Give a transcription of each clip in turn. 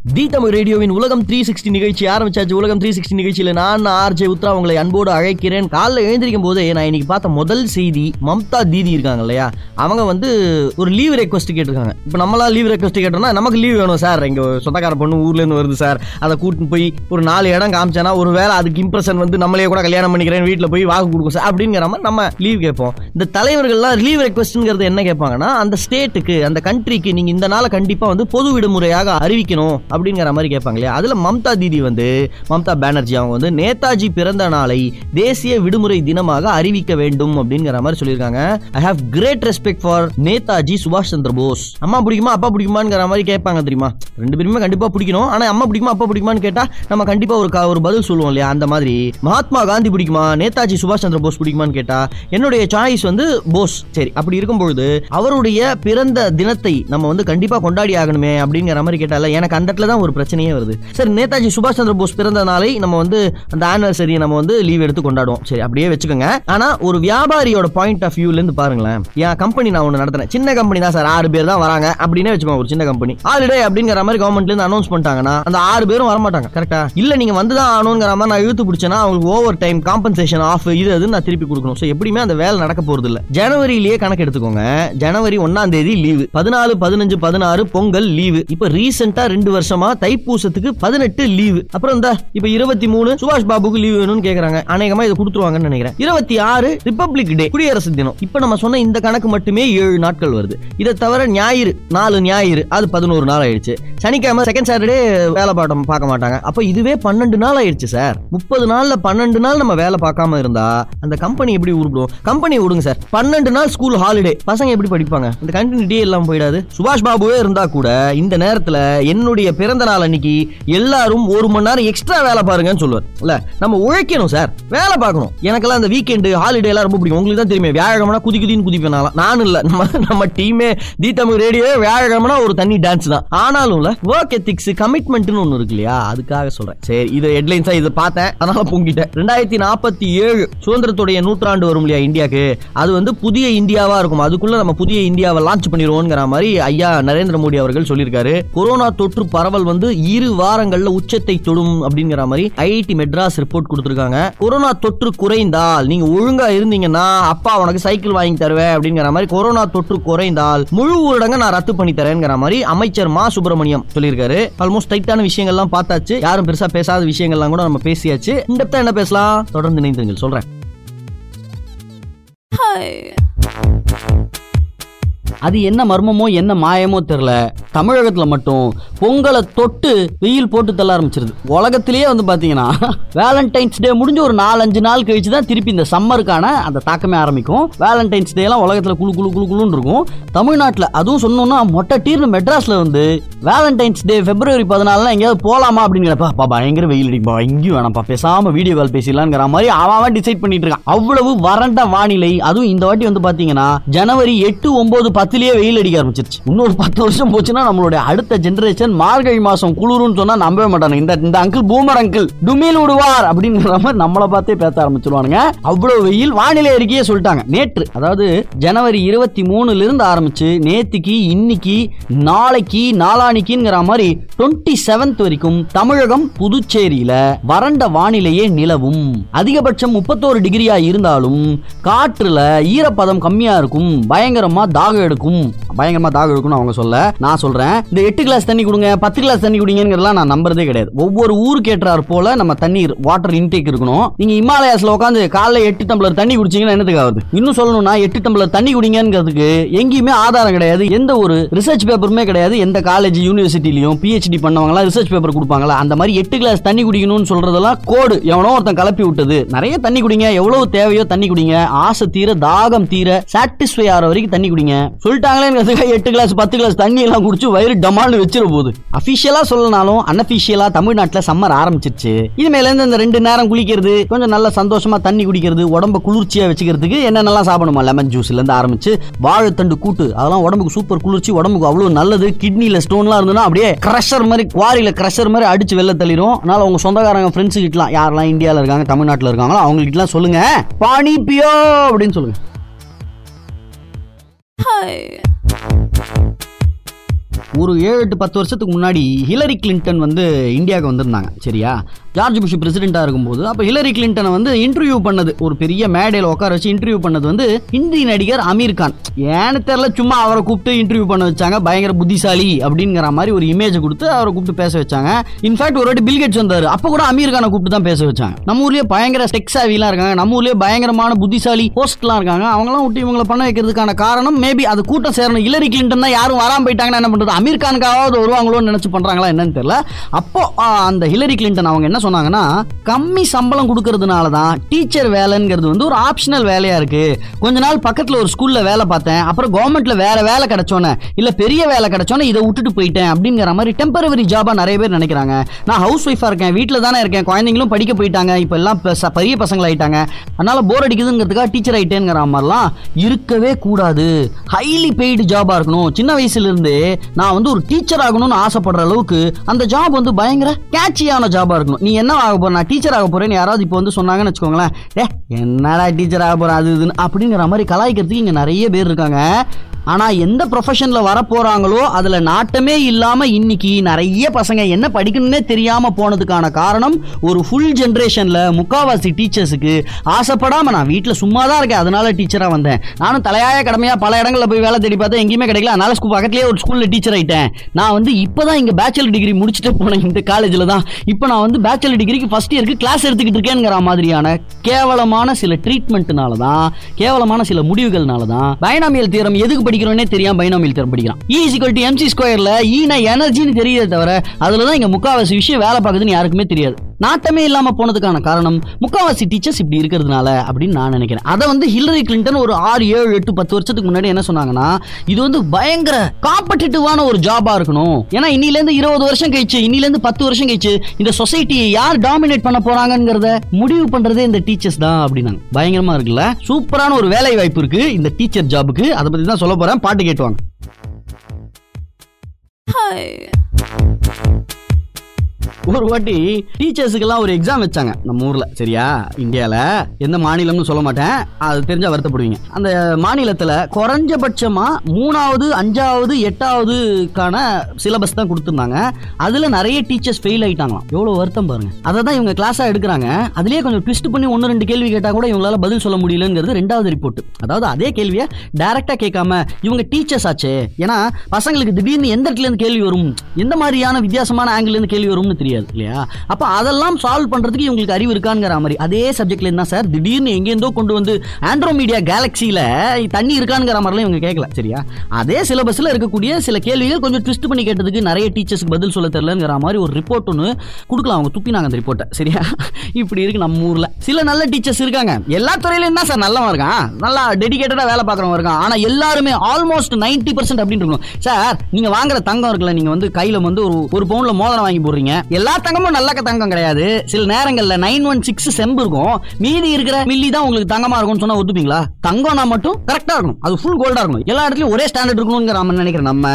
தி தமிழ் ரேடியோவின் உலகம் three sixty நிகழ்ச்சி ஆரம்பிச்சாச்சு. உலகம் த்ரீ சிக்ஸ்டி நிகழ்ச்சியில் நான் ஆர்ஜே உத்ரா உங்களை அன்போடு அழைக்கிறேன். காலைல எழுந்திருக்கும் போதே நான் இன்னைக்கு பார்த்த முதல் செய்தி மம்தா தீதி இருக்காங்க இல்லையா? அவங்க வந்து ஒரு லீவ் ரெக்வஸ்ட் கேட்டிருக்காங்க. இப்போ நம்மளாம் லீவ் ரெக்வஸ்ட் கேட்டோம்னா நமக்கு லீவ் வேணும் சார் இங்கே சொந்தக்கார பொண்ணு ஊர்லேருந்து வருது சார் அதை கூட்டின்னு போய் ஒரு நாலு இடம் காமிச்சேன்னா ஒரு வேளை அதுக்கு இம்ப்ரெஷன் வந்து நம்மளே கூட கல்யாணம் பண்ணிக்கிறேன் வீட்டில் போய் வாக்கு கொடுக்கும் சார் அப்படிங்கிற மாதிரி நம்ம லீவ் கேட்போம். இந்த தலைவர்கள்லாம் லீவ் ரெக்வஸ்ட்ங்கிறது என்ன கேட்பாங்கன்னா அந்த ஸ்டேட்டுக்கு அந்த கண்ட்ரிக்கு நீங்கள் இந்த நாளை கண்டிப்பாக வந்து பொது விடுமுறையாக அறிவிக்கணும். அப்படிங்கிற மாதிரி கேட்பாங்க இல்லையா? அதில் மம்தா தீதி வந்து மம்தா பானர்ஜி அவங்க வந்து நேதாஜி பிறந்த நாளை தேசிய விடுமுறை தினமாக அறிவிக்க வேண்டும் அப்படிங்கிற மாதிரி சொல்லியிருக்காங்க. I have great respect for Netaji சுபாஷ் சந்திர போஸ். அம்மா பிடிக்குமா அப்பா பிடிக்குமாங்கிற மாதிரி கேட்பாங்க தெரியுமா? ரெண்டு பேருமே கண்டிப்பாக பிடிக்கணும். ஆனால் அம்மா பிடிக்குமா அப்பா பிடிக்குமான்னு கேட்டால் நம்ம கண்டிப்பாக ஒரு க- ஒரு பதில் சொல்லுவோம் இல்லையா? அந்த மாதிரி. மகாத்மா காந்தி பிடிக்குமா நேதாஜி சுபாஷ் சந்திர போஸ் பிடிக்குமான்னு கேட்டால் என்னுடைய சாய்ஸ் வந்து போஸ். சரி அப்படி இருக்கும்பொழுது அவருடைய பிறந்த தினத்தை நம்ம வந்து கண்டிப்பாக கொண்டாடி ஆகணுமே அப்படிங்கிற மாதிரி கேட்டால எனக்கு அந்த இடத்துல தான் ஒரு பிரச்சனையே வருது. சரி நேதாஜி சுபாஷ் சந்திர போஸ் பிறந்த நாளை நம்ம வந்து அந்த ஆனிவர்சரியை நம்ம வந்து லீவ் எடுத்து கொண்டாடுவோம். சரி அப்படியே வச்சுக்கோங்க. ஆனா ஒரு வியாபாரியோட பாயிண்ட் ஆஃப் வியூலேருந்து பாருங்களேன். என் கம்பெனி நான் ஒன்று நடத்துறேன் சின்ன கம்பெனி தான் சார். ஆறு பேர் தான் வராங்க. அப்படின்னே வச்சுக்கோங்க ஒரு சின்ன கம்பெனி ஆல்ரெடி அப்படிங்கிற மாதிரி கவர்மெண்ட்ல இருந்து அனௌன்ஸ் பண்ணிட்டாங்கன்னா அந்த ஆறு பேரும் வரமாட்டாங்க. கரெக்டா இல்ல நீங்க வந்து தான் ஆகணுங்கிற மாதிரி நான் இழுத்து பிடிச்சேன்னா அவங்களுக்கு ஓவர் டைம் காம்பன்சேஷன் ஆஃப் இது அது நான் திருப்பி கொடுக்கணும். ஸோ எப்படியுமே அந்த வேலை நடக்க போறது இல்ல ஜனவரியிலேயே கணக்கு எடுத்துக்கோங்க. ஜனவரி ஒன்னாம் தேதி லீவு பதினாலு பதினஞ்சு பதினாறு பொங்கல் லீவு இப்போ ரீசெண்டா ரெண்டு வருஷம் தைப்பூசத்துக்கு பதினெட்டு லீவு அப்புறம் இந்த இப்ப இருபத்தி மூணு சுபாஷ் பாபுக்கு லீவு வேணும்னு கேக்குறாங்க. அநேகமா இதை கொடுத்துருவாங்கன்னு நினைக்கிறேன். இருபத்தி ஆறு ரிப்பப்ளிக் டே குடியரசு தினம். இப்ப நம்ம சொன்ன இந்த கணக்கு மட்டுமே ஏழு நாட்கள் வருது. இதை தவிர ஞாயிறு நாலு ஞாயிறு அது பதினோரு நாள் ஆயிடுச்சு. சனிக்கிழமை செகண்ட் சாட்டர்டே வேலை பாட்டம் பார்க்க மாட்டாங்க. அப்ப இதுவே பன்னெண்டு நாள் ஆயிடுச்சு சார். முப்பது நாள்ல பன்னெண்டு நாள் நம்ம வேலை பார்க்காம இருந்தா அந்த கம்பெனி எப்படி உருப்பிடும் கம்பெனி விடுங்க சார். பன்னெண்டு நாள் ஸ்கூல் ஹாலிடே பசங்க எப்படி படிப்பாங்க? இந்த கண்டினியூட்டியே எல்லாம் போயிடாது. சுபாஷ் பாபுவே இருந்தா கூட இந்த நேரத்துல என்னுடைய பிறந்த நாள் அன்னைக்கு எல்லாரும் ஒரு மணி நேரம் எக்ஸ்ட்ரா வேலை பாருங்கன்னு சொல்லுவார். இல்ல நம்ம உழைக்கணும் சார் வேலை பார்க்கணும். எனக்கெல்லாம் இந்த வீக்கெண்டு ஹாலிடே எல்லாம் ரொம்ப பிடிக்கும். உங்களுக்கு தான் தெரியுமே வியாழக்கிழமை குதி குதின்னு குதிப்பேன் நானும் இல்ல. நம்ம நம்ம டீமே தி தமிழ் ரேடியோ வியாழக்கிழமை ஒரு தண்ணி டான்ஸ் தான். ஆனாலும் ஒர்க் எத்திக்ஸ் கமிட்மெண்ட்னு ஒன்று இருக்கு இல்லையா? அதுக்காக சொல்றேன். சரி இது ஹெட்லைன்ஸா இதை பார்த்தேன். அதனால பொங்கிட்டேன். ரெண்டாயிரத்தி நாற்பத்தி ஏழு சுதந்திரத்துடைய நூற்றாண்டு வரும் இல்லையா இந்தியாவுக்கு? அது வந்து புதிய இந்தியாவா இருக்கும். அதுக்குள்ள நம்ம புதிய இந்தியாவை லான்ச் பண்ணிடுவோங்கிற மாதிரி ஐயா நரேந்திர மோடி அவர்கள் சொல்லியிருக்காரு. கொரோனா தொற்று பரவல் வந்து இரு வாரங்கள்ல உச்சத்தை தொடும் அப்படிங்கிற மாதிரி ஐஐடி மெட்ராஸ் ரிப்போர்ட் கொடுத்துருக்காங்க. கொரோனா தொற்று குறைந்தால் நீங்க ஒழுங்கா இருந்தீங்கன்னா அப்பா உனக்கு சைக்கிள் வாங்கி தருவேன் அப்படிங்கிற மாதிரி கொரோனா தொற்று குறைந்தால் முழு ஊரடங்க நான் ரத்து பண்ணி தரேங்கிற மாதிரி அமைச்சர் மா. சுப்பிரமணியம் சொல்லியிருக்காரு. ஆல்மோஸ்ட் டைட்டான விஷயங்கள்லாம் பார்த்தாச்சு. யாரும் பெருசா பேசாத விஷயங்கள்லாம் கூட நம்ம பேசியாச்சு. இந்த என்ன பேசலாம்? தொடர்ந்து இணைந்துங்கள் சொல்றேன். அது என்ன மர்மமோ என்ன மாயமோ தெரில தமிழகத்துல மட்டும் பொங்கலை தொட்டு வெயில் போட்டு தள்ள ஆரம்பிச்சிருது. உலகத்திலேயே வந்து பாத்தீங்கன்னா வேலண்டைன்ஸ் டே முடிஞ்சு ஒரு நாலஞ்சு நாள் கழிச்சு தான் திருப்பி இந்த சம்மருக்கான அந்த தாக்கமே ஆரம்பிக்கும். வேலண்டைன்ஸ் டே எல்லாம் உலகத்துல குளு குழு குழு குழுன்னு இருக்கும். தமிழ்நாட்டில் அதுவும் சொன்னோம்னா மொட்டை டீர்னு மெட்ராஸ்ல வந்து வேலண்டைன்ஸ் டே பிப்ரவரி பதினாலாம் எங்கேயாவது போலாமா அப்படிங்கிறப்ப பயங்கர வெயில் அடிப்பா எங்கேயும் வேணாம்ப்பா பேசாம வீடியோ கால் பேசிடலாங்கிற மாதிரி அவன் அவன் டிசைட் பண்ணிட்டு இருக்கான். அவ்வளவு வறண்ட வானிலை. அதுவும் இந்த வாட்டி வந்து பாத்தீங்கன்னா ஜனவரி எட்டு ஒன்பது பத்திலேயே வெயில் அடிக்க ஆரம்பிச்சிருச்சு. இன்னொரு பத்து வருஷம் போச்சுன்னா நம்மளுடைய அடுத்த ஜெனரேஷன் மார்கழி மாசம் குளிரும்னு சொன்னா நம்பவே மாட்டாங்க இந்த இந்த அங்கிள் பூமர் அங்கிள் டுமில் விடுவார் அப்படிங்கிற மாதிரி நம்மளை பார்த்தே பேச ஆரம்பிச்சிருவானுங்க. அவ்வளவு வெயில் வானிலை அறிக்கையே சொல்லிட்டாங்க. நேற்று அதாவது ஜனவரி இருபத்தி மூணுல இருந்து ஆரம்பிச்சு நேத்திக்கு இன்னைக்கு நாளைக்கு நாளானிக்குங்கிற மாதிரி டுவெண்ட்டி செவன்த் வரைக்கும் தமிழகம் புதுச்சேரியில வறண்ட வானிலையே நிலவும். அதிகபட்சம் முப்பத்தோரு டிகிரியா இருந்தாலும் காற்றுல ஈரப்பதம் கம்மியா இருக்கும். பயங்கரமா தாகம் எடுக்கும். பயங்கரமா தாகம் எடுக்கும்னு அவங்க சொல்ல. நான் சொல்றேன் இந்த எட்டு கிளாஸ் தண்ணி கொடுங்க பத்து கிளாஸ் தண்ணி குடிங்கிறதெல்லாம் நான் நம்புறதே கிடையாது. ஒவ்வொரு ஊருக்கு ஏற்றார் போல நம்ம தண்ணீர் வாட்டர் இன்டேக் இருக்கணும். நீங்க இமாலயாஸ்ல உட்காந்து காலைல எட்டு டம்ளர் தண்ணி குடிச்சீங்கன்னா என்னத்துக்கு ஆகுது? இன்னும் சொல்லணும்னா எட்டு டம்ளர் தண்ணி குடிங்கிறதுக்கு எங்கேயுமே ஆதாரம் கிடையாது. எந்த ஒரு ரிசர்ச் பேப்பருமே கிடையாது. எந்த காலேஜ் யூனிவர்சிட்டிலையும் பிஹெச்டி பண்ணவங்களாம் ரிசர்ச் பேப்பர் கொடுப்பாங்களா? அந்த மாதிரி எட்டு கிளாஸ் தண்ணி குடிக்கணும்னு சொல்றதெல்லாம் கோடு எவனோ ஒருத்தன் கலப்பி விட்டது. நிறைய தண்ணி குடிங்க. எவ்வளவு தேவையோ தண்ணி குடிங்க. ஆசை தீர தாகம் தீர சாட்டிஸ்ஃபை ஆகிற வரைக்கும் தண்ணி குடிங்க. சொல்லிட்டாங்களேங்கிறதுக்காக எட்டு கிளாஸ் பத்து கிளாஸ் தண்ணி எல்லாம் குடிச்சு வயிறு டமால்னு வச்சிட போகுது. அபிஷியலா சொல்லனாலும் அன்அபிஷியலா தமிழ்நாட்டுல சம்மர் ஆரம்பிச்சிருச்சு. இனிமேல இருந்து இந்த ரெண்டு நேரம் குளிக்கிறது கொஞ்சம் நல்ல சந்தோஷமா தண்ணி குடிக்கிறது உடம்ப குளிர்ச்சியா வச்சுக்கிறதுக்கு என்னென்னலாம் சாப்பிடணுமா? லெமன் ஜூஸ்ல இருந்து ஆரம்பிச்சு வாழைத்தண்டு கூட்டு அதெல்லாம் உடம்புக்கு சூப்பர் குளிர்ச்சி உடம்புக்கு அவ்வளவு நல்லது. கிட்னில ஸ்டோன்லாம் இருந்ததுன்னா அப்படியே கிரஷர் மாதிரி குவாரியில கிரஷர் மாதிரி அடிச்சு வெளில தள்ளிரும். அதனால உங்க சொந்தக்காரங்க ஃப்ரெண்ட்ஸ் கிட்டலாம் யாரெல்லாம் இந்தியாவில் இருக்காங்க தமிழ்நாட்டில் இருக்காங்களோ அவங்க கிட்டலாம் சொல்லுங்க. பானி பியோ அப்படின்னு சொல்லுங்க. Bye. ஒரு ஏழு எட்டு பத்து வருஷத்துக்கு முன்னாடி ஹிலரி கிளின்டன் வந்து இந்தியாவுக்கு வந்திருந்தாங்க சரியா? ஜார்ஜ் புஷ் பிரசிடென்ட்டாக இருக்கும்போது அப்போ ஹிலரி கிளின்டனை வந்து இன்டர்வியூ பண்ணது ஒரு பெரிய மேடையில் உட்கார வச்சு இன்டர்வியூ பண்ணது வந்து ஹிந்தி நடிகர் அமீர் கான். ஏன்னு தெரில சும்மா அவரை கூப்பிட்டு இன்டர்வியூ பண்ண வச்சாங்க பயங்கர புத்திசாலி அப்படிங்கிற மாதிரி ஒரு இமேஜ் கொடுத்து அவரை கூப்பிட்டு பேச வச்சாங்க. இன்ஃபேக்ட் ஒரு வாட்டி பில்கேட்ஸ் வந்தார் அப்போ கூட அமீர் கானை கூப்பிட்டு தான் பேச வச்சாங்க. நம்ம ஊர்லேயே பயங்கர டெக்ஸாவிலாம் இருக்காங்க நம்ம ஊர்லேயே பயங்கரமான புத்திசாலி போஸ்ட்லாம் இருக்காங்க அவங்களாம் விட்டு இவங்களை பண்ண வைக்கிறதுக்கான காரணம் மேபி அது கூட்டம் சேரணும். ஹிலரி கிளின்டன் தான் யாரும் வராமல் போயிட்டாங்கன்னா என்ன பண்ணுறது அமீர் கானுக்காவது வருவாங்களோன்னு நினைச்சு பண்றாங்களா என்னன்னு தெரியல. அப்போ அந்த ஹிலரி கிளின்டன் அவங்க என்ன சொன்னாங்கன்னா கம்மி சம்பளம் கொடுக்கறதுனால தான் டீச்சர் வேலைங்கிறது வந்து ஒரு ஆப்ஷனல் வேலையா இருக்கு. கொஞ்ச நாள் பக்கத்துல ஒரு ஸ்கூல்ல வேலை பார்த்தேன் அப்புறம் கவர்மெண்ட்ல வேற வேலை கிடைச்சோன்னே இல்ல பெரிய வேலை கிடைச்சோன்னே இதை விட்டுட்டு போயிட்டேன் அப்படிங்கிற மாதிரி டெம்பரவரி ஜாபா நிறைய பேர் நினைக்கிறாங்க. நான் ஹவுஸ் ஒய்ஃபா இருக்கேன் வீட்டில் தானே இருக்கேன் குழந்தைங்களும் படிக்க போயிட்டாங்க இப்போ எல்லாம் பெரிய பசங்க ஆயிட்டாங்க. அதனால போர் அடிக்குதுங்கிறதுக்காக டீச்சர் ஆயிட்டேங்கிற மாதிரிலாம் இருக்கவே கூடாது. ஹைலி பெய்டு ஜாபா இருக்கணும். சின்ன வயசுல இருந்தே நான் வந்து ஒரு டீச்சர் ஆகணும்னு ஆசைப்படுற அளவுக்கு அந்த ஜாப் வந்து பயங்கர கேட்சியான ஜாபா இருக்கணும். நீ என்ன ஆக போற? நான் டீச்சர் ஆக போறேன்னு யாராவது இப்போ வந்து சொன்னாங்கன்னு வச்சுக்கோங்களேன். ஏ என்னடா டீச்சர் ஆக போறேன் அது இதுன்னு அப்படிங்கிற மாதிரி கலாய்க்கிறதுக்கு இங்க நிறைய பேர் இருக்காங்க. ஆனால் எந்த ப்ரொஃபஷனில் வர அதில் நாட்டமே இல்லாமல் இன்னைக்கு நிறைய பசங்க என்ன படிக்கணும்னே தெரியாமல் போனதுக்கான காரணம் ஒரு ஃபுல் ஜென்ரேஷனில் முக்காவாசி டீச்சர்ஸுக்கு ஆசைப்படாமல் நான் வீட்டில் சும்மா தான் இருக்கேன். அதனால டீச்சராக வந்தேன். நானும் தலையாய கடமையாக பல இடங்களில் போய் வேலை தேடி பார்த்தா எங்கேயுமே கிடைக்கல. அதனால ஸ்கூல் பக்கத்துலேயே ஒரு ஸ்கூலில் டீச்சர் ஆகிட்டேன் நான் வந்து இப்போ தான் இங்கே பேச்சுலர் டிகிரி முடிச்சுட்டு போனேன். இந்த காலேஜில் தான். இப்போ நான் வந்து பேச்சுலர் டிகிரிக்கு ஃபஸ்ட் இயருக்கு கிளாஸ் எடுத்துக்கிட்டு இருக்கேங்கிற மாதிரியான கேவலமான சில ட்ரீட்மெண்ட்னால தான் கேவலமான சில முடிவுகள்னால தான் பைனாமியல் தீரம் எதுக்கு படிக்கிறோன்னே தெரியாம பைனாமியல் தியரம் படிக்கிறான். இ ஈக்குவல் டு எம்சி ஸ்கொயர்ல ஈனா எனர்ஜின்னு தெரியுதே தவிர அதுல தான் இங்க முக்காவாசி விஷயம் வேலை பார்க்குதுன்னு யாருக்குமே தெரியாது. நாட்டமே இல்லாம போனதுக்கான காரணம் முக்காவாசி டீச்சர்ஸ் இப்படி இருக்கிறதுனால அப்படின்னு நான் நினைக்கிறேன். அதை வந்து ஹில்லரி கிளின்டன் ஒரு ஆறு ஏழு எட்டு பத்து வருஷத்துக்கு முன்னாடி என்ன சொன்னாங்கன்னா இது வந்து பயங்கர காம்படிட்டிவான ஒரு ஜாபா இருக்கணும். ஏன்னா இன்னில இருந்து இருபது வருஷம் கழிச்சு இன்னில இருந்து பத்து வருஷம் கழிச்சு இந்த சொசைட்டியை யார் டாமினேட் பண்ண போறாங்கிறத முடிவு பண்றதே இந்த டீச்சர்ஸ் தான் அப்படின்னாங்க. பயங்கரமா இருக்குல்ல? சூப்பரான ஒரு வேலை வாய்ப்பு இருக்கு இந்த டீச்சர் ஜாபுக்கு அதை பத்தி தான் சொல்ல போறேன். பாட்டு கேட்டுவாங்க. ஒரு வாட்டி டீச்சர்ஸுக்கெல்லாம் ஒரு எக்ஸாம் வச்சாங்க. நம்ம ஊர்ல. சரியா? இந்தியால. எந்த மாநிலம்னு சொல்ல மாட்டேன். அது தெரிஞ்சா வருத்தப்படுவீங்க. அந்த மாநிலத்துல குறைஞ்சபட்சமா மூணாவது அஞ்சாவது எட்டாவதுக்கான சிலபஸ் தான் கொடுத்துருந்தாங்க. அதுல நிறைய டீச்சர்ஸ் ஃபெயில் ஆயிட்டாங்களாம். எவ்வளவு வருத்தம் பாருங்க. அதை தான் இவங்க கிளாஸா எடுக்கிறாங்க. அதுலயே கொஞ்சம் ட்விஸ்ட் பண்ணி ஒன்று ரெண்டு கேள்வி கேட்டா கூட இவங்களால பதில் சொல்ல முடியலங்கிறது ரெண்டாவது ரிப்போர்ட் அதாவது அதே கேள்வியை டைரக்டா கேட்காம இவங்க டீச்சர்ஸ் ஆச்சே. ஏன்னா பசங்களுக்கு திடீர்னு எந்த இடத்துல இருந்து கேள்வி வரும்? எந்த மாதிரியான வித்தியாசமான ஆங்கிள் இருந்து கேள்வி வரும்னு தெரியாது இல்லையா? அப்ப அதெல்லாம் சால்வ் பண்றதுக்கு இவங்களுக்கு அறிவு இருக்காங்கிற மாதிரி. அதே சப்ஜெக்ட்ல என்ன சார் திடீர்னு எங்கேருந்தோ கொண்டு வந்து ஆண்ட்ரோமீடியா கேலக்சியில தண்ணி இருக்காங்கிற மாதிரிலாம் இவங்க கேட்கல சரியா? அதே சிலபஸ்ல இருக்கக்கூடிய சில கேள்விகள் கொஞ்சம் ட்விஸ்ட் பண்ணி கேட்டதுக்கு நிறைய டீச்சர்ஸ்க்கு பதில் சொல்ல தெரியலங்கிற மாதிரி ஒரு ரிப்போர்ட் ஒன்று கொடுக்கலாம். அவங்க துப்பினாங்க அந்த ரிப்போர்ட்டை சரியா? இப்படி இருக்கு நம்ம ஊர்ல. சில நல்ல டீச்சர்ஸ் இருக்காங்க. எல்லா துறையிலும் என்ன சார் நல்லவன் இருக்கான். நல்லா டெடிகேட்டடா வேலை பார்க்குறவங்க இருக்கான். ஆனா எல்லாருமே ஆல்மோஸ்ட் 90% பர்சன்ட் அப்படின்னு இருக்கணும். சார் நீங்க வாங்குற தங்கம் இருக்குல்ல நீங்க வந்து கையில வந்து ஒரு ஒரு பவுன்ல மோதிரம் வாங்கி போடுறீங்க. எல்லா தங்கமும் நல்ல தங்கம் கிடையாது. சில நேரங்கள்ல நைன் ஒன் சிக்ஸ் செம்பு இருக்கும். மீதி இருக்கிற மில்லி தான் உங்களுக்கு தங்கமா இருக்கும்னு சொன்னா ஒத்துப்பீங்களா? தங்கம்னா மட்டும் கரெக்டா இருக்கும் அது ஃபுல் கோல்டா இருக்கும் எல்லா இடத்துலயும் ஒரே ஸ்டாண்டர்ட் இருக்கணும்ங்கிற நம்ம நினைக்கிறேன் நம்ம.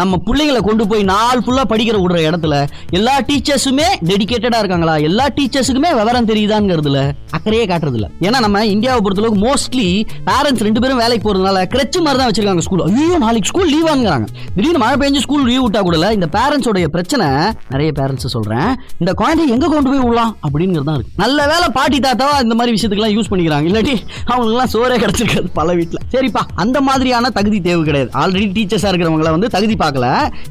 நம்ம பிள்ளைங்களை கொண்டு போய் நாள் ஃபுல்லா படிக்கிற விடுற இடத்துல எல்லா டீச்சர்ஸுமே டெடிக்கேட்டடா இருக்காங்களா? எல்லா டீச்சர்ஸுக்குமே விவரம் தெரியுதாங்கிறதுல அக்கறையே காட்டுறது இல்ல ஏன்னா நம்ம இந்தியாவை பொறுத்தளவுக்கு மோஸ்ட்லி பேரண்ட்ஸ் ரெண்டு பேரும் வேலைக்கு போறதுனால கிரச்சு மாதிரி தான் வச்சிருக்காங்க ஸ்கூல் ஐயோ நாளைக்கு ஸ்கூல் லீவாங்கிறாங்க திடீர்னு மழை பெஞ்சு ஸ்கூல் லீவ் விட்டா கூட இந்த பேரண்ட்ஸோட பிரச்சனை நிறைய பேரண்ட்ஸ் சொல்றேன் இந்த குழந்தை எங்க கொண்டு போய் விடலாம் அப்படிங்கிறது தான் இருக்கு. நல்ல வேலை பாட்டி தாத்தாவா இந்த மாதிரி விஷயத்துக்குலாம் யூஸ் பண்ணிக்கிறாங்க. இல்லாட்டி அவங்களுக்குலாம் சோறே கிடைச்சிருக்காது பல வீட்ல. சரிப்பா அந்த மாதிரியான தகுதி தேவை கிடையாது. ஆல்ரெடி டீச்சர்ஸா இருக்கிறவங்கள வந்து தகுதி பார்க்கல.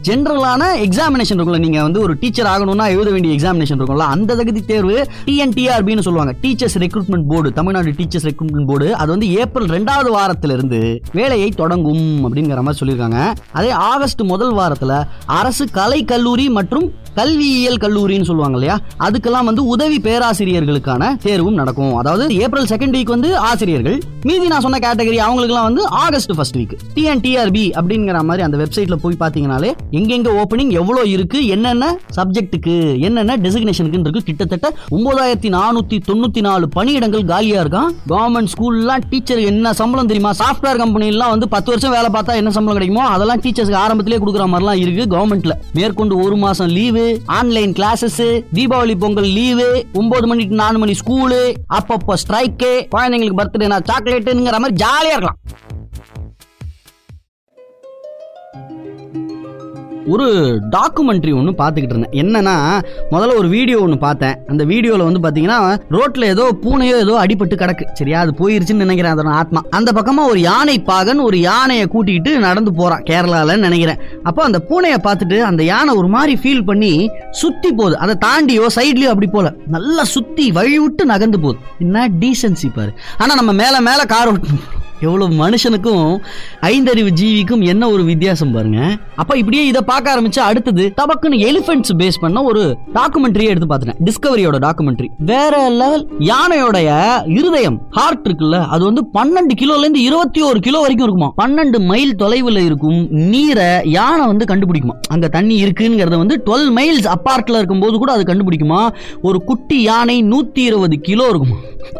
ஜென்ரலான எக்ஸாமினேஷன் இருக்கும்ல நீங்க வந்து ஒரு டீச்சர் ஆகணும்னா எழுத வேண்டிய எக்ஸாமினேஷன் இருக்கும்ல அந்த தகுதி தேர்வு டிஎன்டிஆர்பின்னு சொல்லுவாங்க. Teachers recruitment board Tamil Nadu teachers recruitment board அது வந்து ஏப்ரல் ரெண்டாவது வாரத்திலிருந்து வேலையை தொடங்கும் அப்படிங்கிற மாதிரி சொல்லியிருக்காங்க. அதே ஆகஸ்ட் முதல் வாரத்தில் அரசு கலை கல்லூரி மற்றும் கல்வியியல் கல்லூரின்னு சொல்லுவாங்க இல்லையா? அதுக்கெல்லாம் வந்து உதவி பேராசிரியர்களுக்கான தேர்வும் நடக்கும். அதாவது ஏப்ரல் செகண்ட் வீக் வந்து ஆசிரியர்கள். மீதி நான் சொன்ன கேட்டகரி அவங்களுக்குலாம் வந்து ஆகஸ்ட் ஃபர்ஸ்ட் வீக் டிஎன்டிஆர்பி அப்படிங்கிற மாதிரி அந்த வெப்சைட்ல போய் பார்த்தீங்கனாலே எங்கெங்க ஓப்பனிங் எவ்வளோ இருக்கு என்னென்ன சப்ஜெக்ட்டுக்கு என்னென்ன டெசிக்னேஷனுக்கு இருக்கு. கிட்டத்தட்ட ஒன்பதாயிரத்தி நானூத்தி தொண்ணூத்தி நாலு பணியிடங்கள் காலியா இருக்கான். கவர்மெண்ட் ஸ்கூல்லாம் டீச்சர் என்ன சம்பளம் தெரியுமா? சாஃப்ட்வேர் கம்பெனிலாம் வந்து பத்து வருஷம் வேலை பார்த்தா என்ன சம்பளம் கிடைக்குமோ அதெல்லாம் டீச்சர்ஸ்க்கு ஆரம்பத்திலே கொடுக்குற மாதிரிலாம் இருக்கு கவர்மெண்ட்ல மேற்கொண்டு ஒரு மாசம் leave online classes Deepavali Pongal leave ஒன்பது மணிக்கு நாலு மணி ஸ்கூலு அப்பப்போ ஸ்ட்ரைக்கு குழந்தைங்களுக்கு பர்த்டே நான் சாக்லேட்டுங்கிற மாதிரி ஜாலியா இருக்கலாம். ஒரு டாக்குமெண்ட்ரி ஒன்று பார்த்துக்கிட்டு இருந்தேன். என்னன்னா முதல்ல ஒரு வீடியோ ஒன்று பார்த்தேன். அந்த வீடியோவில் வந்து பார்த்தீங்கன்னா ரோட்டில் ஏதோ பூனையோ ஏதோ அடிபட்டு கிடக்கு. சரியா அது போயிருச்சுன்னு நினைக்கிறேன் அதோட ஆத்மா. அந்த பக்கமாக ஒரு யானை பாகன் ஒரு யானையை கூட்டிகிட்டு நடந்து போகிறான் கேரளாவில் நினைக்கிறேன். அப்போ அந்த பூனையை பார்த்துட்டு அந்த யானை ஒரு மாதிரி ஃபீல் பண்ணி சுற்றி போகுது. அதை தாண்டியோ சைட்லேயோ அப்படி போல. நல்லா சுற்றி வழி விட்டு நகர்ந்து போகுது. என்ன டீசன்சி பாரு. ஆனால் நம்ம மேலே மேலே கார் ஓட்டணும். எவ்வளோ மனுஷனுக்கும் ஐந்தறிவு ஜீவிக்கும் என்ன ஒரு வித்தியாசம் பாருங்க. அப்ப இப்படியே இதை பார்க்க ஆரம்பிச்சு அடுத்தது தபக்குன்னு எலிஃபென்ட்ஸ் பேஸ் பண்ண ஒரு டாக்குமெண்ட்ரியே எடுத்து பார்த்துட்டேன். டிஸ்கவரியோட டாக்குமெண்ட்ரி வேற லெவல் யானையோடைய இருதயம் ஹார்ட் இருக்குல்ல அது வந்து பன்னெண்டு கிலோல இருந்து இருபத்தி ஒரு கிலோ வரைக்கும் இருக்குமா? பன்னெண்டு மைல் தொலைவில் இருக்கும் நீரை யானை வந்து கண்டுபிடிக்குமா? அங்க தண்ணி இருக்குங்கிறத வந்து டுவெல் மைல்ஸ் அப்பார்ட்ல இருக்கும்போது கூட அது கண்டுபிடிக்குமா? ஒரு குட்டி யானை நூத்தி இருபது கிலோ இருக்குமா?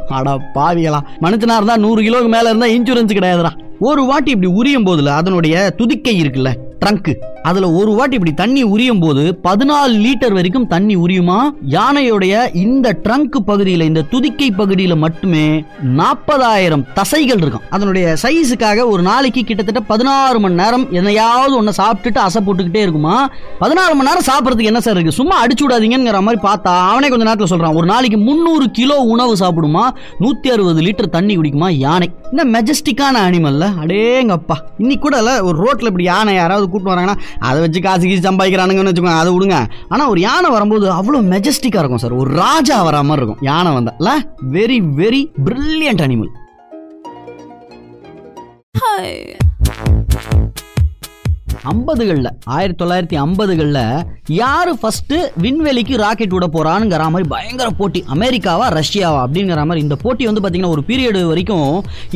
அடா பாவிகளா. மனுஷனா இருந்தா நூறு கிலோக்கு மேல இருந்தா இன்சூரன்ஸ் கிடையாதுடா. ஒரு வாட்டி இப்படி உரியும் போதுல அதனுடைய துதிக்கை இருக்குல்ல. ட்ரங்க் அதுல ஒரு வாட்டி இப்படி தண்ணி உரியும் போது பதினாலு லிட்டர் வரைக்கும் தண்ணி உரியுமா? யானையுடைய இந்த ட்ரங்க் பகுதியில இந்த துதிக்கை பகுதியில மட்டுமே நாற்பதாயிரம் தசைகள் இருக்கும். அதனுடைய சைஸுக்காக ஒரு நாளைக்கு கிட்டத்தட்ட பதினாறு மணி நேரம் எதையாவது ஒன்று சாப்பிட்டுட்டு அசை போட்டுக்கிட்டே இருக்குமா? பதினாறு மணி நேரம் சாப்பிட்றதுக்கு என்ன சார் இருக்கு? சும்மா அடிச்சு விடாதீங்கிற மாதிரி பார்த்தா அவனே கொஞ்ச நேரத்தில் சொல்றான் ஒரு நாளைக்கு முந்நூறு கிலோ உணவு சாப்பிடுமா? நூத்தி அறுபது லிட்டர் தண்ணி குடிக்குமா? யானை. இந்த மெஜஸ்டிக்கான அனிமல்ல அடேங்கப்பா. இன்னைக்கு கூட ஒரு ரோட்ல இப்படி யானை யாராவது கூட்டு வராங்கன்னா அதை வச்சு காசு கீசு சம்பாதிக்கிறானுங்கன்னு வச்சுக்கோங்க அதை விடுங்க. ஆனா ஒரு யானை வரும்போது அவ்வளோ மெஜஸ்டிக்கா இருக்கும் சார். ஒரு ராஜா வரா மாதிரி இருக்கும். யானை வந்தா. வெரி வெரி பிரில்லியன்ட் அனிமல் ஐம்பதுகளில் ஆயிரத்தி தொள்ளாயிரத்தி ஐம்பதுகளில் யார் ஃபஸ்ட்டு விண்வெளிக்கு ராக்கெட் விட போறானுங்கிற மாதிரி பயங்கர போட்டி. அமெரிக்காவா ரஷ்யாவா அப்படிங்கிற மாதிரி இந்த போட்டி வந்து பார்த்தீங்கன்னா ஒரு பீரியட் வரைக்கும்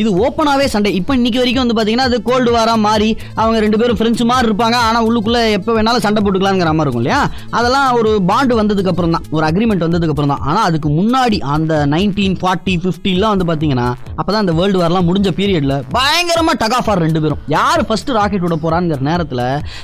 இது ஓப்பனாகவே சண்டை. இப்போ இன்னைக்கு வரைக்கும் வந்து பார்த்தீங்கன்னா அது கோல்டு வாராக மாறி அவங்க ரெண்டு பேரும் ஃப்ரெண்ட்ஸ் மாதிரி இருப்பாங்க. ஆனால் உள்ளுக்குள்ளே எப்போ வேணாலும் சண்டை போட்டுக்கலாங்கிற மாதிரி இருக்கும் இல்லையா? அதெல்லாம் ஒரு பாண்டு வந்ததுக்கு அப்புறம் தான். ஒரு அக்ரிமெண்ட் வந்ததுக்கு அப்புறம் தான். ஆனால் அதுக்கு முன்னாடி அந்த நைன்டீன் ஃபார்ட்டி ஃபிஃப்டிலாம் வந்து பார்த்தீங்கன்னா அப்போ தான் அந்த வேர்ல்டு வார்லாம் முடிஞ்ச பீரியடில் பயங்கரமாக டகாஃபார் ரெண்டு பேரும். யார் ஃபஸ்ட்டு ராக்கெட் விட போகிறாங்கிற நேரத்தில்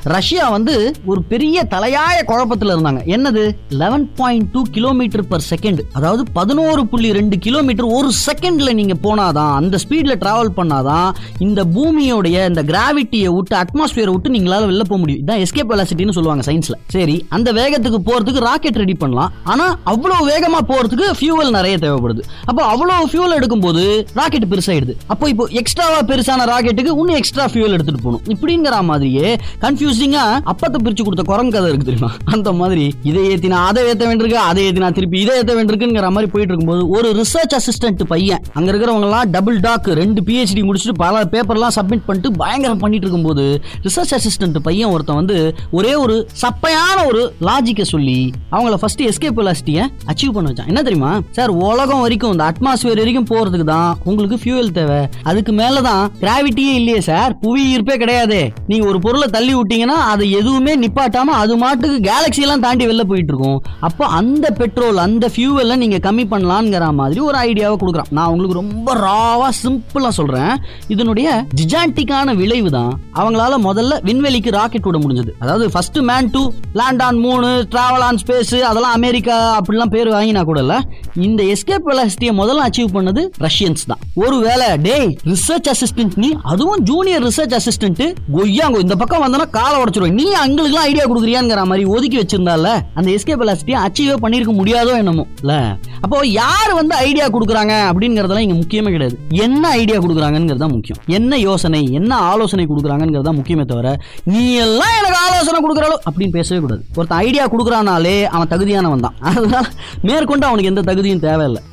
ரஷ்யா வந்து ஒரு பெரிய தலையாய குழப்பத்தில் இருந்தாங்க. என்னது? Eleven point two kilometre per second அதாவது பதினோரு புள்ளி ரெண்டு கிலோமீட்டர் ஒரு செகண்ட்ல நீங்க போனாதான் அந்த ஸ்பீட்ல டிராவல் பண்ணாதான் இந்த பூமியோடைய இந்த கிராவிட்டியை விட்டு அட்மாஸ்பியரை விட்டு நீங்களால வெளில போக முடியும். இதான் எஸ்கேப் வெலாசிட்டின்னு சொல்லுவாங்க சயின்ஸ்ல சரி அந்த வேகத்துக்கு போறதுக்கு ராக்கெட் ரெடி பண்ணலாம். ஆனா அவ்வளவு வேகமா போறதுக்கு ஃபியூவல் நிறைய தேவைப்படுது. அப்போ அவ்வளவு ஃபியூவல் எடுக்கும்போது ராக்கெட் பெருசாயிடுது. அப்போ இப்போ எக்ஸ்ட்ராவா பெருசான ராக்கெட்டுக்கு இன்னும் எக்ஸ்ட்ரா ஃபியூவல் எடுத்துட்டு போகணும். இப்படிங்கிற மாதிரியே கன்ஃபியூசிங்கா அப்பத்தை பிரிச்சு கொடுத்த குரங்கு கதை இருக்கு தெரியுமா? அந்த மாதிரி இதை ஏத்தினா அதை ஏத்த வேண்டியிருக்கு அதை ஏத்தினா திருப்பி இதை ஏத்த வேண்டியிருக்குங்கிற மாதிரி போயிட்டு இருக்கும்போது ஒரு ரிசர்ச் அசிஸ்டன்ட் பையன் அங்க இருக்கிறவங்க எல்லாம் டபுள் டாக் ரெண்டு பிஹெச்டி முடிச்சுட்டு பல பேப்பர்லாம் சப்மிட் பண்ணிட்டு பயங்கரம் பண்ணிட்டு இருக்கும்போது ரிசர்ச் அசிஸ்டன்ட் பையன் ஒருத்தன் வந்து ஒரே ஒரு சப்பையான ஒரு லாஜிக்கை சொல்லி அவங்கள ஃபர்ஸ்ட் எஸ்கேப் வெலாசிட்டியை அச்சீவ் பண்ண வச்சான். என்ன தெரியுமா? சார் உலகம் வரைக்கும் இந்த அட்மாஸ்பியர் வரைக்கும் போறதுக்கு தான் உங்களுக்கு ஃபியூயல் தேவை. அதுக்கு மேல தான் கிராவிட்டியே இல்லையே சார் புவி ஈர்ப்பே கிடையாது. நீங்க ஒரு பொருளை தள்ளி விட்டீங்கன்னா அதை எதுவுமே நிப்பாட்டாம அது மாட்டுக்கு கேலக்ஸி எல்லாம் தாண்டி வெளில போயிட்டு இருக்கும். அப்போ அந்த பெட்ரோல் அந்த ஃபியூவலை நீங்க கம்மி பண்ணலாம்ங்கிற மாதிரி ஒரு ஐடியாவை கொடுக்குறான். நான் உங்களுக்கு ரொம்ப ராவா சிம்பிளா சொல்றேன். இதனுடைய ஜிஜாண்டிக்கான விளைவு தான் அவங்களால முதல்ல விண்வெளிக்கு ராக்கெட் விட முடிஞ்சது. அதாவது first man to land on மூணு டிராவல் ஆன் ஸ்பேஸ் அதெல்லாம் அமெரிக்கா அப்படிலாம் பேர் வாங்கினா கூட இல்ல. இந்த எஸ்கேப் வெலாசிட்டியை முதல்ல அச்சீவ் பண்ணது ரஷ்யன்ஸ் தான். ஒருவேளை டேய் ரிசர்ச் அசிஸ்டன்ட் நீ அதுவும் ஜூனியர் ரிசர்ச் அசிஸ்டன்ட் கொய்யாங்கோ இந்த பக்கம் வந்தனா காலை உடச்சிருவேன் நீ அங்களுக்குலாம் ஐடியா கொடுக்குறியாங்கிற மாதிரி ஒதுக்கி வச்சிருந்தால அந்த எஸ்கே வெலாசிட்டியை அச்சீவே பண்ணிருக்க முடியாதோ என்னமோ. இல்ல அப்போ யார் வந்து ஐடியா கொடுக்குறாங்க அப்படிங்கறதெல்லாம் இங்க முக்கியமே கிடையாது. என்ன ஐடியா கொடுக்குறாங்கிறது தான் முக்கியம். என்ன யோசனை என்ன ஆலோசனை கொடுக்குறாங்கிறது தான் முக்கியமே தவிர நீ எல்லாம் எனக்கு ஆலோசனை கொடுக்குறாளோ அப்படின்னு பேசவே கூடாது. ஒருத்தன் ஐடியா கொடுக்குறானாலே அவன் தகுதியானவன் தான். அதனால மேற்கொண்டு அவனுக்கு எந்த தகுதியும் தேவையில்லை.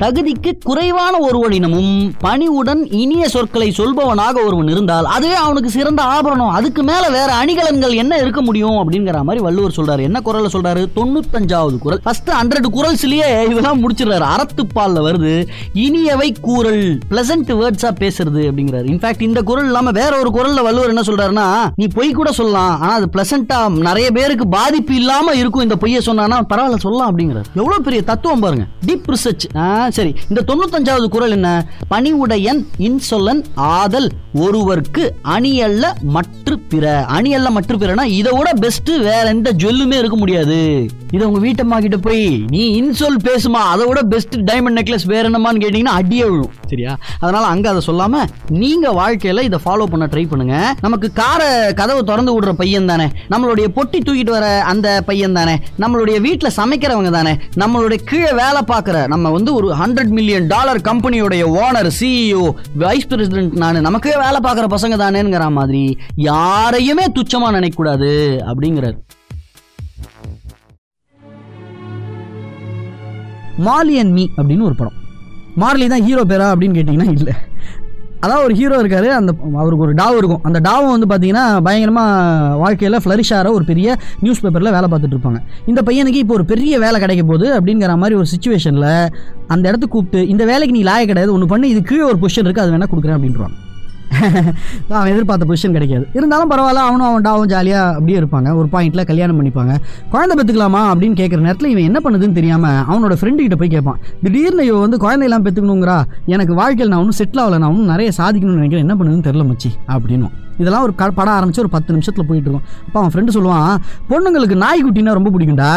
தகுதிக்கு குறைவான ஒருவனினமும் பணிவுடன் இனிய சொற்களை சொல்பவனாக ஒருவன் இருந்தால் அதுவே அவனுக்கு சிறந்த ஆபரணம். அதுக்கு மேல வேற அணிகலன்கள் என்ன இருக்க முடியும் அப்படிங்கிற மாதிரி வள்ளுவர் சொல்றாரு. என்ன குரல் சொல்றாரு? தொண்ணூத்தஞ்சாவது குரல். ஃபர்ஸ்ட் ஹண்ட்ரட் குரல்ஸ்லயே இதெல்லாம் முடிச்சிடுறாரு. அறத்துப்பால்ல வருது. இனியவை கூறல் பிளசன்ட் வேர்ட்ஸா பேசுறது அப்படிங்கிறாரு. இன்ஃபேக்ட் இந்த குரல் இல்லாம வேற ஒரு குரல்ல வள்ளுவர் என்ன சொல்றாருன்னா நீ பொய் கூட சொல்லலாம். ஆனா அது பிளசண்டா நிறைய பேருக்கு பாதிப்பு இல்லாம இருக்கும். இந்த பொய்யை சொன்னா பரவாயில்ல சொல்லலாம் அப்படிங்கிறார். எவ்வளவு பெரிய தத்துவம் பாருங்க. டீப் ரிசர்ச் சரி இந்த தொண்ணூத்தஞ்சாவது குரல் என்ன? பணிவுடையன் இன்சொல்லன் ஆதல் ஒருவர்க்கு அணியல்ல மற்ற பிற அணியல்ல மற்ற பிறனா இதை விட பெஸ்ட் வேற எந்த ஜுவல்லுமே இருக்க முடியாது. இதை உங்க வீட்டம்மா கிட்ட போய் நீ இன்சொல் பேசுமா அதை விட பெஸ்ட் டைமண்ட் நெக்லஸ் வேற என்னமான்னு கேட்டீங்கன்னா அடியே விழும். சரியா? அதனால அங்க அதை சொல்லாம நீங்க வாழ்க்கையில இதை ஃபாலோ பண்ண ட்ரை பண்ணுங்க. நமக்கு காரை கதவை திறந்து விடுற பையன் தானே. நம்மளுடைய பொட்டி தூக்கிட்டு வர அந்த பையன் தானே. நம்மளுடைய வீட்டில் சமைக்கிறவங்க தானே. நம்மளுடைய கீழே வேலை பார்க்குற நம்ம வந்து ஒரு ஹண்ட்ரட் மில்லியன் டாலர் கம்பெனியுடைய ஓனர் சிஇஓ வைஸ் பிரசிடென்ட் நான் நமக்கே வேலை பார்க்குற பசங்க தானேங்கிற மாதிரி யாரையுமே துச்சமாக நினைக்கக்கூடாது அப்படிங்கிறார். மார்லி அண்ட் மீ அப்படின்னு ஒரு படம். மார்லி தான் ஹீரோ பேரா அப்படின்னு கேட்டிங்கன்னா இல்லை. அதான் ஒரு ஹீரோ இருக்காரு அந்த அவருக்கு ஒரு டாவ் இருக்கும். அந்த டாவும் வந்து பார்த்தீங்கன்னா பயங்கரமாக வாழ்க்கையில் ஃப்ளரிஷ் ஆகிற ஒரு பெரிய நியூஸ் பேப்பரில் வேலை பார்த்துட்டு இருப்பாங்க. இந்த பையனுக்கு இப்போ ஒரு பெரிய வேலை கிடைக்க போகுது அப்படிங்கிற மாதிரி ஒரு சுச்சுவேஷனில் அந்த இடத்துக்கு கூப்பிட்டு இந்த வேலைக்கு நீ லாய கிடையாது ஒன்று பண்ணி இது கீழே ஒரு பொசிஷன் இருக்குது அது வேணால் கொடுக்குறேன் அப்படின்றாங்க அவன் எதிர்பார்த்த பொசிஷன் கிடைக்காது. இருந்தாலும் பரவாயில்ல அவனும் அவன் டாவும் ஜாலியாக அப்படியே இருப்பாங்க. ஒரு பாயிண்ட்ல கல்யாணம் பண்ணிப்பாங்க. குழந்தை பெற்றுக்கலாமா அப்படின்னு கேட்குற நேரத்தில் இவன் என்ன பண்ணுதுன்னு தெரியாமல் அவனோட ஃப்ரெண்டு கிட்ட போய் கேட்பான் திடீர்னு இவன் வந்து குழந்தையெல்லாம் பெற்றுக்கணுங்கிறா எனக்கு வாழ்க்கையில் நான் ஒன்றும் செட்டில் ஆகலை நான் ஒன்றும் நிறைய சாதிக்கணும்னு நினைக்கிறேன் என்ன பண்ணுதுன்னு தெரியல மச்சி அப்படின்னும் இதெல்லாம் ஒரு படம் ஆரம்பிச்சு ஒரு பத்து நிமிஷத்தில் போயிட்டு இருக்கும் அப்போ அவன் ஃப்ரெண்டு சொல்லுவான் பொண்ணுங்களுக்கு நாய்க்குட்டின்னா ரொம்ப பிடிக்கும்டா.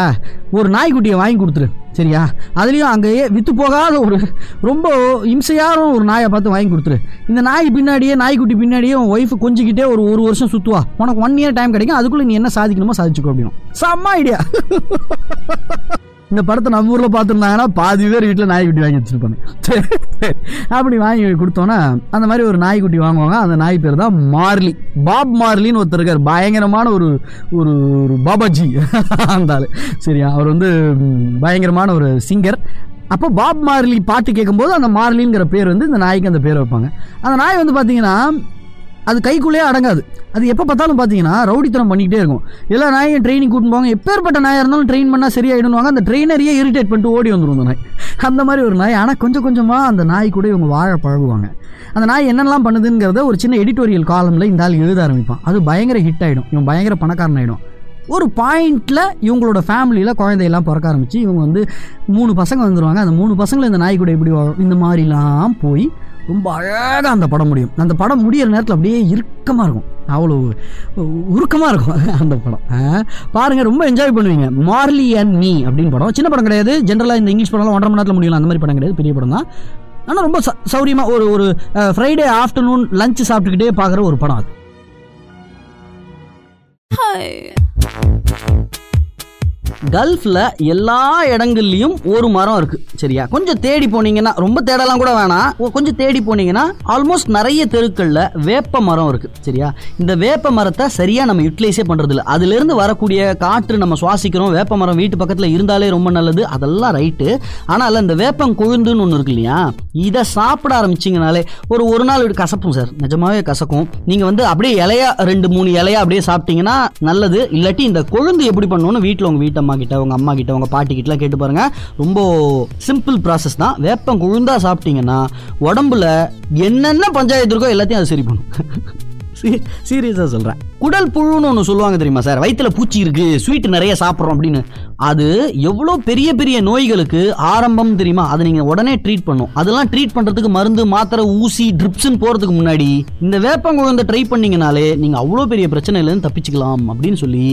ஒரு நாய்க்குட்டியை வாங்கி கொடுத்துரு. சரியா? அதுலேயும் அங்கேயே விற்று போகாத ஒரு ரொம்ப இம்சையான ஒரு நாயை பார்த்து வாங்கி கொடுத்துரு. இந்த நாய் பின்னாடியே நாய்க்குட்டி பின்னாடியே உன் ஒய்ஃப் கொஞ்சிக்கிட்டே ஒரு ஒரு வருஷம் சுற்றுவா உனக்கு ஒன் இயர் டைம் கிடைக்கும். அதுக்குள்ளே நீ என்ன சாதிக்கணுமோ சாதிச்சுக்கோ அப்படின்னு செம்ம ஐடியா இந்த படத்தை நம்ம ஊரில் பார்த்துருந்தாங்கன்னா பாதி பேர் வீட்டில் நாய்க்குட்டி வாங்கி வச்சிருப்பாங்க. அப்படி வாங்கி கொடுத்தோன்னா அந்த மாதிரி ஒரு நாய்க்குட்டி வாங்குவாங்க. அந்த நாய் பேர் தான் மார்லி. பாப் மார்லின்னு ஒருத்தர் இருக்கார். பயங்கரமான ஒரு ஒரு ஒரு பாபாஜி. அந்த ஆளு. சரியா அவர் வந்து பயங்கரமான ஒரு சிங்கர் அப்போ பாப் மார்லி பாட்டு கேட்கும்போது அந்த மார்லிங்கிற பேர் வந்து இந்த நாய்க்கு அந்த பேர் வைப்பாங்க. அந்த நாய் வந்து பார்த்தீங்கன்னா அது கைக்குள்ளேயே அடங்காது. அது எப்போ பார்த்தாலும் பார்த்தீங்கன்னா ரவுடித்தனம் பண்ணிக்கிட்டே இருக்கும். எல்லா நாயும் ட்ரெயினிங் கூட்டின்னு போவாங்க. எப்பேற்பட்ட நாயாக இருந்தாலும் ட்ரெயின் பண்ணால் சரியாயிடுவாங்க அந்த ட்ரெயினரையே இரிட்டேட் பண்ணிட்டு ஓடி வந்துடும் அந்த நாய். அந்த மாதிரி ஒரு நாய். ஆனால் கொஞ்சம் கொஞ்சமாக அந்த நாய் கூட இவங்க வாழ பழகுவாங்க. அந்த நாய் என்னெல்லாம் பண்ணுதுங்கிறத ஒரு சின்ன எடிட்டோரியல் காலமில் இந்த ஆள் எழுத ஆரம்பிப்பான். அது பயங்கர ஹிட் ஆகிடும் இவன் பயங்கர பணக்காரன் ஆகிடும் ஒரு பாயிண்டில் இவங்களோட ஃபேமிலியில் குழந்தையெல்லாம் பிறக்க ஆரம்பிச்சு இவங்க வந்து மூணு பசங்க வந்துடுவாங்க அந்த மூணு பசங்களை இந்த நாய் கூட எப்படி வாழும்? இந்த மாதிரிலாம் போய் ரொம்ப அழகாக அந்த படம் முடியும். அந்த படம் முடிகிற நேரத்தில் அப்படியே இறுக்கமாக இருக்கும். அவ்வளோ உருக்கமாக இருக்கும் அந்த படம். ஆ, ரொம்ப என்ஜாய் பண்ணுவீங்க. மார்லி அண்ட் மீ அப்படின்னு படம். சின்ன படம் கிடையாது. ஜென்ரலாக இந்த இங்கிலீஷ் படம்லாம் ஒன்றரை மணி நேரத்தில் முடியலாம். அந்த மாதிரி படம் கிடையாது. பெரிய படம் தான். ஆனால் ரொம்ப ச சௌரியமாக ஒரு ஒரு ஃப்ரைடே ஆஃப்டர்நூன் லஞ்ச் சாப்பிட்டுக்கிட்டே பார்க்குற ஒரு படம் அது. கல்ஃபில் எல்லா இடங்கள்லையும் ஒரு மரம் இருக்கு. சரியா? கொஞ்சம் தேடி போனீங்கன்னா ரொம்ப தேடலாம் கூட வேணாம். கொஞ்சம் தேடி போனீங்கன்னா ஆல்மோஸ்ட் நிறைய தெருக்களில் வேப்ப மரம் இருக்கு. சரியா? இந்த வேப்ப மரத்தை சரியா நம்ம யூட்டிலைஸே பண்றது இல்லை அதுலேருந்து வரக்கூடிய காற்று நம்ம சுவாசிக்கிறோம். வேப்ப மரம் வீட்டு பக்கத்தில் இருந்தாலே ரொம்ப நல்லது. அதெல்லாம் ரைட்டு ஆனால் இந்த வேப்பம் கொழுந்துன்னு ஒன்று இருக்கு இல்லையா? இதை சாப்பிட ஆரம்பிச்சிங்கனாலே ஒரு ஒரு நாள் கசப்பும் சார். நிஜமாவே கசக்கும். நீங்கள் வந்து அப்படியே இலையா ரெண்டு மூணு இலையா அப்படியே சாப்பிட்டீங்கன்னா நல்லது. இல்லாட்டி இந்த கொழுந்து எப்படி பண்ணணும்னு வீட்டில் உங்கள் வீட்டை அம்மா கிட்ட உங்க அம்மா கிட்ட உங்க பாட்டி கிட்டலாம் கேட்டு பாருங்க. ரொம்ப சிம்பிள் ப்ராசஸ் தான். வேப்பம் குழுந்தா சாப்பிட்டீங்கன்னா உடம்புல என்னென்ன பஞ்சாயத்து இருக்கோ எல்லாத்தையும் அது சரி பண்ணும். சீரியஸாக சொல்கிறேன் குடல் புழுன்னு ஒன்று சொல்லுவாங்க தெரியுமா சார்? வயிற்றில் பூச்சி இருக்கு ஸ்வீட் நிறைய சாப்பிட்றோம் அப்படின்னு. அது எவ்வளோ பெரிய பெரிய நோய்களுக்கு ஆரம்பம் தெரியுமா? அதை நீங்கள் உடனே ட்ரீட் பண்ணும். அதெல்லாம் ட்ரீட் பண்ணுறதுக்கு மருந்து மாத்திரை ஊசி ட்ரிப்ஸ்ன்னு போகிறதுக்கு முன்னாடி இந்த வேப்பங்குழந்தை ட்ரை பண்ணிங்கனாலே நீங்கள் அவ்வளோ பெரிய பிரச்சனையிலேருந்து தப்பிச்சுக்கலாம் அப்படின்னு சொல்லி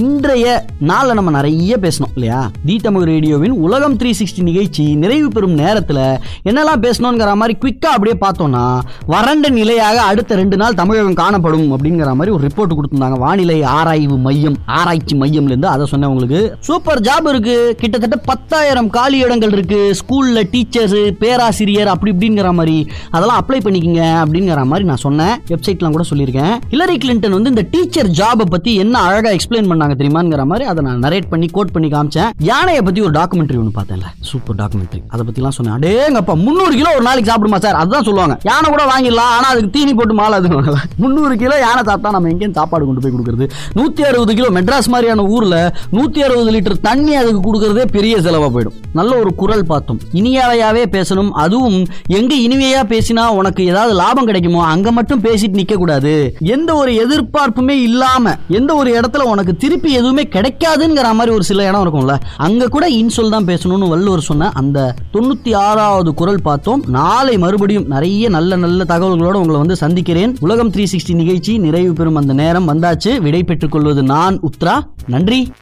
இன்றைய நாளில் நம்ம நிறைய பேசணும் இல்லையா? தி தமிழ் ரேடியோவின் உலகம் த்ரீ சிக்ஸ்டி நிகழ்ச்சி நிறைவு பெறும் நேரத்தில் என்னெல்லாம் பேசணுங்கிற மாதிரி குவிக்காக அப்படியே பார்த்தோம்னா வறண்ட நிலையாக அடுத்த ரெண்டு நாள் தமிழகம் காணப்படும் அப்படிங்கிற மாதிரி ஒரு ரிப்போர்ட் கொடுத்துருந்தாங்க. வானிலை ஆராய்வு மையம் ஆராய்ச்சி மையம்ல இருந்து அதை சொன்னேன் உங்களுக்கு. சூப்பர் ஜாப் இருக்கு. கிட்டத்தட்ட பத்தாயிரம் காலி இடங்கள் இருக்கு. ஸ்கூல்ல டீச்சர்ஸ் பேராசிரியர் அப்படி இப்படிங்கிற மாதிரி. அதெல்லாம் அப்ளை பண்ணிக்கங்க அப்படிங்கிற மாதிரி நான் சொன்னேன். வெப்சைட்லாம் கூட சொல்லியிருக்கேன். ஹிலரி கிளின்டன் வந்து இந்த டீச்சர் ஜாபை பத்தி என்ன அழகா எக்ஸ்பிளைன் பண்ணாங்க தெரியுமாங்கிற மாதிரி அதை நான் நரேட் பண்ணி கோட் பண்ணி காமிச்சேன். யானையை பத்தி ஒரு டாக்குமெண்ட்ரி ஒன்று பார்த்தேன்ல. சூப்பர் டாக்குமெண்ட்ரி அதை பத்திலாம் சொன்னேன். அடேங்கப்பா முந்நூறு கிலோ ஒரு நாளைக்கு சாப்பிடுமா சார்? அதுதான் சொல்லுவாங்க. யானை கூட வாங்கிடலாம் ஆனா அதுக்கு தீனி போட்டு மாலை அது முந்நூறு கிலோ யானை சாப்பிட்டா நம்ம எங்கேயும் சாப்பாடு கொண்டு போய் கொடுக்குறது? நூத்தி அறுபது கிலோ மெட்ராஸ் மாதிரியான ஊர்ல நூத்தி அறுபது லிட்டர் தண்ணி அதுக்கு கொடுக்கறதே பெரிய செலவாக போயிடும். நல்ல ஒரு குரல் பார்த்தோம். இனியாவையாவே பேசணும். அதுவும் எங்க இனிமையாக பேசினா உனக்கு ஏதாவது லாபம் கிடைக்குமோ அங்க மட்டும் பேசிட்டு நிக்க கூடாது. எந்த ஒரு எதிர்பார்ப்புமே இல்லாம எந்த ஒரு இடத்துல உனக்கு திருப்பி எதுவுமே கிடைக்காதுங்கிற மாதிரி ஒரு சில இடம் இருக்கும்ல அங்க கூட இன்சொல் தான் பேசணும்னு வள்ளுவர் சொன்ன அந்த தொண்ணூத்தி ஆறாவது குரல் பார்த்தோம். நாளை மறுபடியும் நிறைய நல்ல நல்ல தகவல்களோட உங்களை வந்து சந்திக்கிறேன். உலகம் த்ரீ சிக்ஸ்டி நிகழ்ச்சி நிறைவு பெறும் அந்த நேரம் வந்தாச்சு. விடை பெற்றுக் கொள்வது நான் உத்ரா. நன்றி.